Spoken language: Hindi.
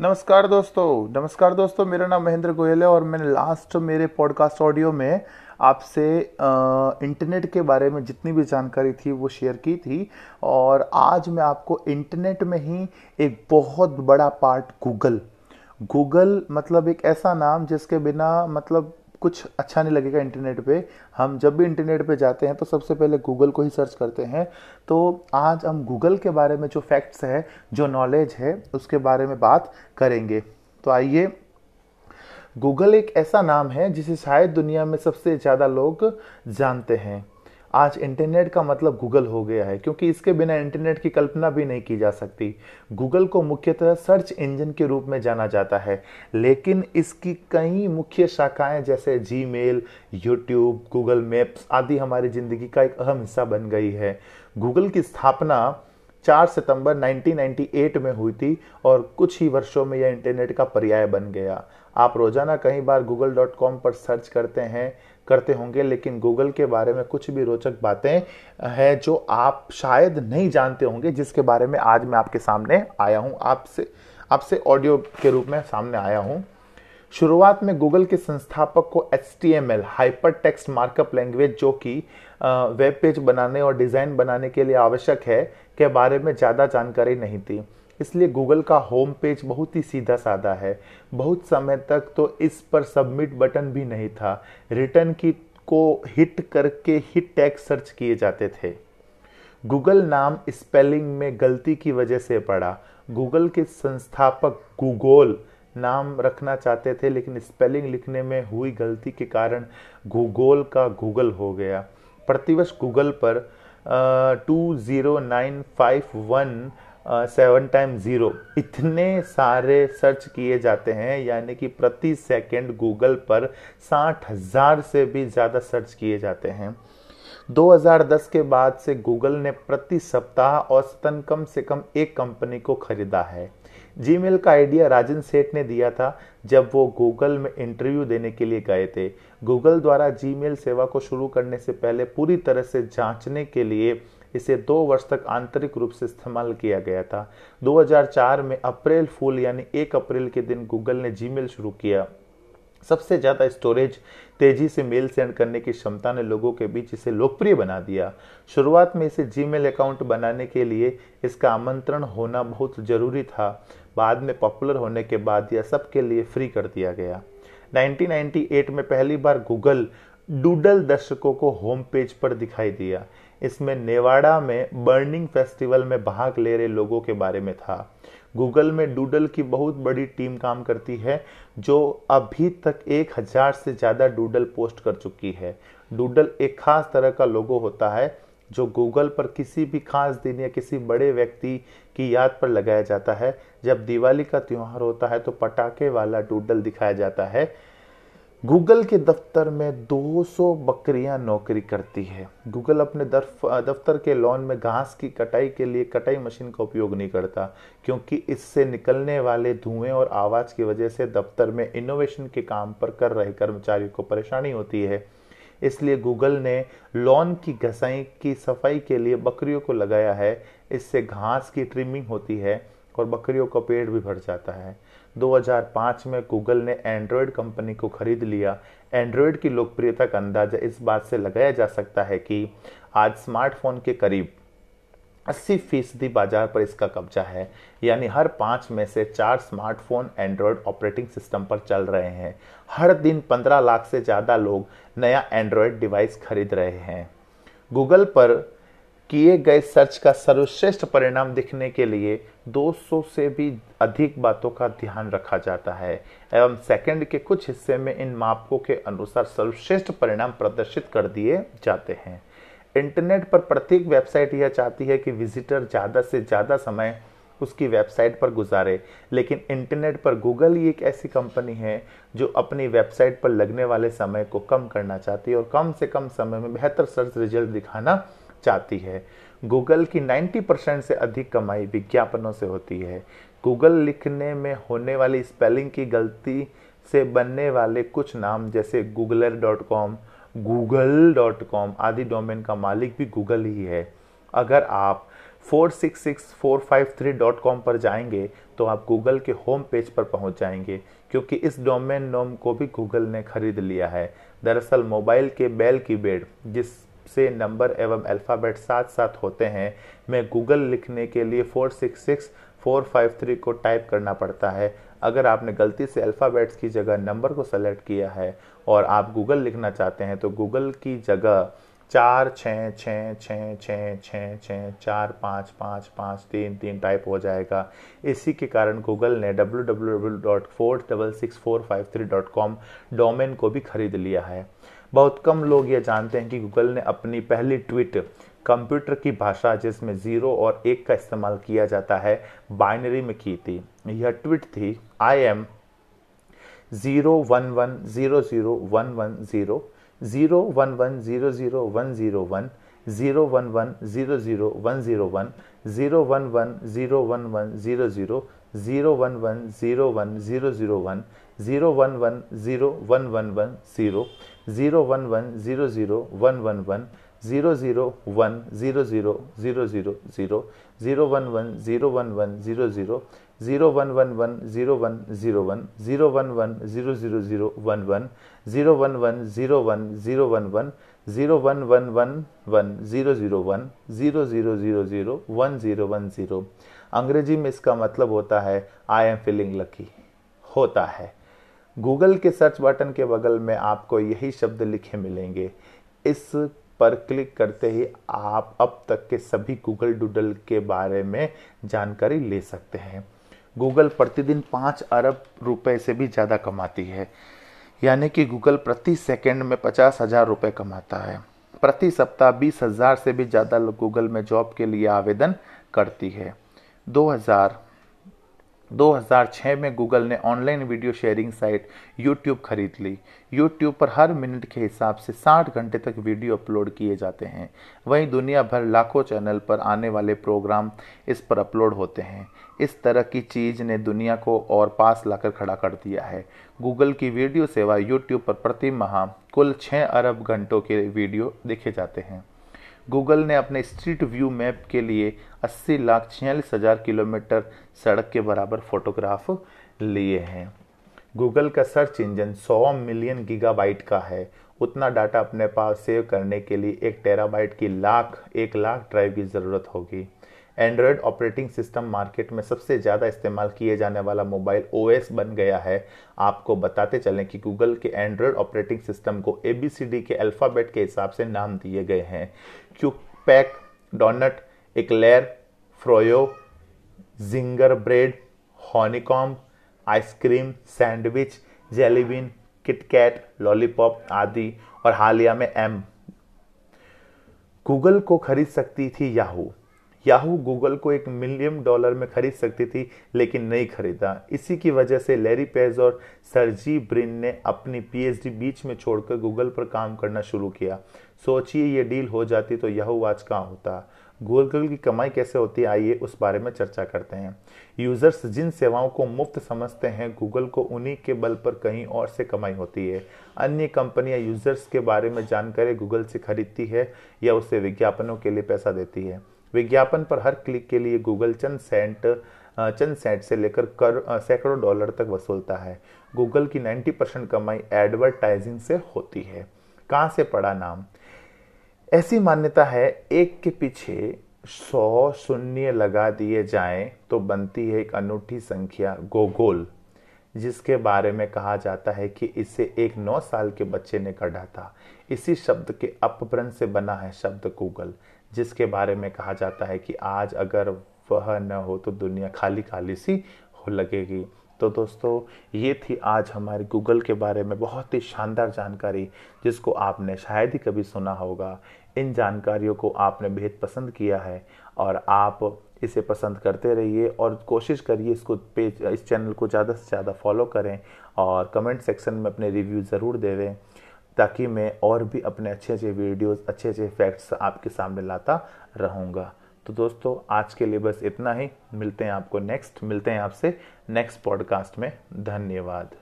नमस्कार दोस्तों नमस्कार दोस्तों, मेरा नाम महेंद्र गोयल है और मैंने लास्ट मेरे पॉडकास्ट ऑडियो में आपसे इंटरनेट के बारे में जितनी भी जानकारी थी वो शेयर की थी और आज मैं आपको इंटरनेट में ही एक बहुत बड़ा पार्ट गूगल गूगल मतलब एक ऐसा नाम जिसके बिना मतलब कुछ अच्छा नहीं लगेगा इंटरनेट पे। हम जब भी इंटरनेट पे जाते हैं तो सबसे पहले गूगल को ही सर्च करते हैं। तो आज हम गूगल के बारे में जो फैक्ट्स है, जो नॉलेज है, उसके बारे में बात करेंगे। तो आइए गूगल एक ऐसा नाम है, जिसे शायद दुनिया में सबसे ज़्यादा लोग जानते हैं। आज इंटरनेट का मतलब गूगल हो गया है, क्योंकि इसके बिना इंटरनेट की कल्पना भी नहीं की जा सकती। गूगल को मुख्यतः सर्च इंजन के रूप में जाना जाता है, लेकिन इसकी कई मुख्य शाखाएँ जैसे Gmail YouTube Google maps आदि हमारी ज़िंदगी का एक अहम हिस्सा बन गई है। गूगल की स्थापना 4 सितंबर 1998 में हुई थी और कुछ ही वर्षों में यह इंटरनेट का पर्याय बन गया। आप रोज़ाना कई बार गूगल डॉट कॉम पर सर्च करते हैं करते होंगे, लेकिन गूगल के बारे में कुछ भी रोचक बातें हैं जो आप शायद नहीं जानते होंगे, जिसके बारे में आज मैं आपके सामने आया हूँ। आपसे आपसे ऑडियो के रूप में सामने आया हूँ। शुरुआत में गूगल के संस्थापक को H T M L hypertext markup language जो कि वेब पेज बनाने और डिज़ाइन बनाने के लिए आवश्यक है, के बारे में ज़्यादा जानकारी नहीं थी। इसलिए गूगल का होम पेज बहुत ही सीधा साधा है। बहुत समय तक तो इस पर सबमिट बटन भी नहीं था। रिटर्न की को हिट करके हिट टैग सर्च किए जाते थे। गूगल नाम स्पेलिंग में गलती की वजह से पड़ा। गूगल के संस्थापक गूगोल नाम रखना चाहते थे, लेकिन स्पेलिंग लिखने में हुई गलती के कारण गूगोल का गूगल हो गया। प्रतिवर्ष गूगल पर two zero nine five one seven time zero इतने सारे सर्च किए जाते हैं, यानी कि प्रति सेकंड गूगल पर साठ हज़ार से भी ज़्यादा सर्च किए जाते हैं। 2010 के बाद से गूगल ने प्रति सप्ताह औसतन कम से कम एक कंपनी को खरीदा है। जीमेल का आइडिया राजन सेठ ने दिया था, जब वो गूगल में इंटरव्यू देने के लिए गए थे। गूगल द्वारा जीमेल सेवा को शुरू करने से पहले पूरी तरह से जांचने के लिए इसे दो वर्ष तक आंतरिक रूप से इस्तेमाल किया गया था। 2004 में अप्रैल फूल यानी 1 अप्रैल के दिन गूगल ने जीमेल शुरू किया। सबसे ज़्यादा स्टोरेज तेज़ी से मेल सेंड करने की क्षमता ने लोगों के बीच इसे लोकप्रिय बना दिया। शुरुआत में इसे जीमेल अकाउंट बनाने के लिए इसका आमंत्रण होना बहुत ज़रूरी था। बाद में पॉपुलर होने के बाद यह सबके लिए फ्री कर दिया गया। 1998 में पहली बार गूगल डूडल दर्शकों को होम पेज पर दिखाई दिया। इसमें नेवाड़ा में बर्निंग फेस्टिवल में भाग ले रहे लोगों के बारे में था। गूगल में डूडल की बहुत बड़ी टीम काम करती है, जो अभी तक एक हज़ार से ज़्यादा डूडल पोस्ट कर चुकी है। डूडल एक खास तरह का लोगो होता है, जो गूगल पर किसी भी खास दिन या किसी बड़े व्यक्ति की याद पर लगाया जाता है। जब दिवाली का त्यौहार होता है तो पटाखे वाला डूडल दिखाया जाता है। गूगल के दफ्तर में 200 बकरियाँ नौकरी करती है। गूगल अपने दफ्तर के लॉन में घास की कटाई के लिए कटाई मशीन का उपयोग नहीं करता, क्योंकि इससे निकलने वाले धुएँ और आवाज़ की वजह से दफ्तर में इनोवेशन के काम पर कर रहे कर्मचारियों को परेशानी होती है। इसलिए गूगल ने लॉन की घसाई की सफ़ाई के लिए बकरियों को लगाया है। इससे घास की ट्रिमिंग होती है और बकरियों का पेट भी भर जाता है। 2005 में गूगल ने एंड्रॉयड कंपनी को खरीद लिया। एंड्रॉयड की लोकप्रियता का अंदाज़ा इस बात से लगाया जा सकता है कि आज स्मार्टफ़ोन के करीब 80 फ़ीसदी बाज़ार पर इसका कब्जा है। यानी हर पाँच में से चार स्मार्टफ़ोन एंड्रॉयड ऑपरेटिंग सिस्टम पर चल रहे हैं। हर दिन 15 लाख से ज़्यादा लोग नया एंड्रॉयड डिवाइस खरीद रहे हैं। गूगल पर किए गए सर्च का सर्वश्रेष्ठ परिणाम दिखने के लिए 200 से भी अधिक बातों का ध्यान रखा जाता है। एवं सेकंड के कुछ हिस्से में इन मापकों के अनुसार सर्वश्रेष्ठ परिणाम प्रदर्शित कर दिए जाते हैं। इंटरनेट पर प्रत्येक वेबसाइट यह चाहती है कि विजिटर ज़्यादा से ज़्यादा समय उसकी वेबसाइट पर गुजारे। लेकिन इंटरनेट पर गूगल ही एक ऐसी कंपनी है जो अपनी वेबसाइट पर लगने वाले समय को कम करना चाहती है और कम से कम समय में बेहतर सर्च रिज़ल्ट दिखाना चाहती है। गूगल की 90 परसेंट से अधिक कमाई विज्ञापनों से होती है। गूगल लिखने में होने वाली स्पेलिंग की गलती से बनने वाले कुछ नाम जैसे Googler dot com, Google dot com आदि डोमेन का मालिक भी गूगल ही है। अगर आप four six six four five three dot com पर जाएँगे तो आप गूगल के होम पेज पर पहुँच जाएँगे, क्योंकि इस डोमेन नोम को भी गूगल ने खरीद लिया है। दरअसल मोबाइल के बेल की बेड जिससे नंबर एवं अल्फ़ाबेट साथ साथ होते हैं मैं गूगल लिखने के लिए four six six four five three को टाइप करना पड़ता है अगर आपने गलती से अल्फ़ाबेट्स की जगह नंबर को सेलेक्ट किया है और आप गूगल लिखना चाहते हैं तो गूगल की जगह चार छः छः छः छः छः छः चार पाँच पाँच पाँच तीन तीन टाइप हो जाएगा इसी के कारण गूगल ने W W W dot four double six four five three dot com domain को भी खरीद लिया है बहुत कम लोग ये जानते हैं कि गूगल ने अपनी पहली ट्वीट कंप्यूटर की भाषा जिसमें ज़ीरो और एक का इस्तेमाल किया जाता है बाइनरी में की थी यह ट्वीट थी I am zero one one zero zero one one zero zero one one zero zero one zero one zero one one zero zero one zero one zero one one zero one one zero zero zero one one zero one zero zero one zero one one zero one one one zero zero one one zero zero one one one zero zero one zero zero zero zero zero zero one one zero one one zero zero zero one one one zero one zero one zero one one zero zero zero one one zero one one zero one zero one one zero one one one one zero zero one zero zero zero zero one zero one zero अंग्रेज़ी में इसका मतलब होता है आई एम फीलिंग लकी होता है गूगल के सर्च बटन के बगल में आपको यही शब्द लिखे मिलेंगे। इस पर क्लिक करते ही आप अब तक के सभी गूगल डूडल के बारे में जानकारी ले सकते हैं। गूगल प्रतिदिन पाँच अरब रुपए से भी ज़्यादा कमाती है। यानी कि गूगल प्रति सेकंड में पचास हज़ार रुपये कमाता है। प्रति सप्ताह बीस हज़ार से भी ज़्यादा लोग गूगल में जॉब के लिए आवेदन करती है। 2000 2006 में गूगल ने online video sharing site YouTube खरीद ली। यूट्यूब पर हर मिनट के हिसाब से 60 घंटे तक वीडियो अपलोड किए जाते हैं। वहीं दुनिया भर लाखों चैनल पर आने वाले प्रोग्राम इस पर अपलोड होते हैं। इस तरह की चीज़ ने दुनिया को और पास लाकर खड़ा कर दिया है। गूगल की वीडियो सेवा यूट्यूब पर प्रति माह कुल छः अरब घंटों के वीडियो देखे जाते हैं। गूगल ने अपने स्ट्रीट व्यू मैप के लिए 80 लाख छियालीस हज़ार किलोमीटर सड़क के बराबर फोटोग्राफ लिए हैं। गूगल का सर्च इंजन 100 मिलियन गीगाबाइट का है। उतना डाटा अपने पास सेव करने के लिए एक टेराबाइट की लाख, एक लाख ड्राइव की ज़रूरत होगी। एंड्रॉयड ऑपरेटिंग सिस्टम मार्केट में सबसे ज़्यादा इस्तेमाल किए जाने वाला मोबाइल ओएस बन गया है। आपको बताते चलें कि गूगल के एंड्रॉयड ऑपरेटिंग सिस्टम को एबीसीडी के अल्फ़ाबेट के हिसाब से नाम दिए गए हैं। क्यूपैक डोनट लेर Froyo gingerbread honeycomb ice cream sandwich jelly bean KitKat lollipop आदि, और हालिया में एम गूगल को खरीद सकती थी याहू याहू गूगल को एक मिलियन डॉलर में खरीद सकती थी, लेकिन नहीं खरीदा। इसी की वजह से लैरी पेज और सरजी ब्रिन ने अपनी पीएचडी बीच में छोड़कर गूगल पर काम करना शुरू किया। सोचिए, ये डील हो जाती तो याहू आज कहाँ होता? गूगल की कमाई कैसे होती? है आइए उस बारे में चर्चा करते हैं। यूज़र्स जिन सेवाओं को मुफ़्त समझते हैं गूगल को उन्हीं के बल पर कहीं और से कमाई होती है। अन्य कंपनियाँ यूज़र्स के बारे में जानकारी गूगल से खरीदती है या उसे विज्ञापनों के लिए पैसा देती है। विज्ञापन पर हर क्लिक के लिए गूगल चंद सेंट चंद सेंट से लेकर कर सैकड़ों डॉलर तक वसूलता है। गूगल की 90 परसेंट कमाई एडवर्टाइजिंग से होती है। कहाँ से पड़ा नाम? ऐसी मान्यता है, एक के पीछे सौ शून्य लगा दिए जाएँ तो बनती है एक अनूठी संख्या गोगोल जिसके बारे में कहा जाता है कि इसे एक नौ साल के बच्चे ने कढ़ा था। इसी शब्द के अपभ्रंश से बना है शब्द गूगल जिसके बारे में कहा जाता है कि आज अगर वह न हो तो दुनिया खाली खाली सी हो लगेगी। तो दोस्तों, ये थी आज हमारे गूगल के बारे में बहुत ही शानदार जानकारी, जिसको आपने शायद ही कभी सुना होगा। इन जानकारियों को आपने बेहद पसंद किया है और आप इसे पसंद करते रहिए और कोशिश करिए इसको पेज, इस चैनल को ज़्यादा से ज़्यादा फॉलो करें और कमेंट सेक्शन में अपने रिव्यू ज़रूर देवें ताकि मैं और भी अपने अच्छे अच्छे वीडियोस अच्छे अच्छे फैक्ट्स आपके सामने लाता रहूँगा। तो दोस्तों, आज के लिए बस इतना ही। मिलते हैं आपको नेक्स्ट मिलते हैं आपसे नेक्स्ट पॉडकास्ट में। धन्यवाद।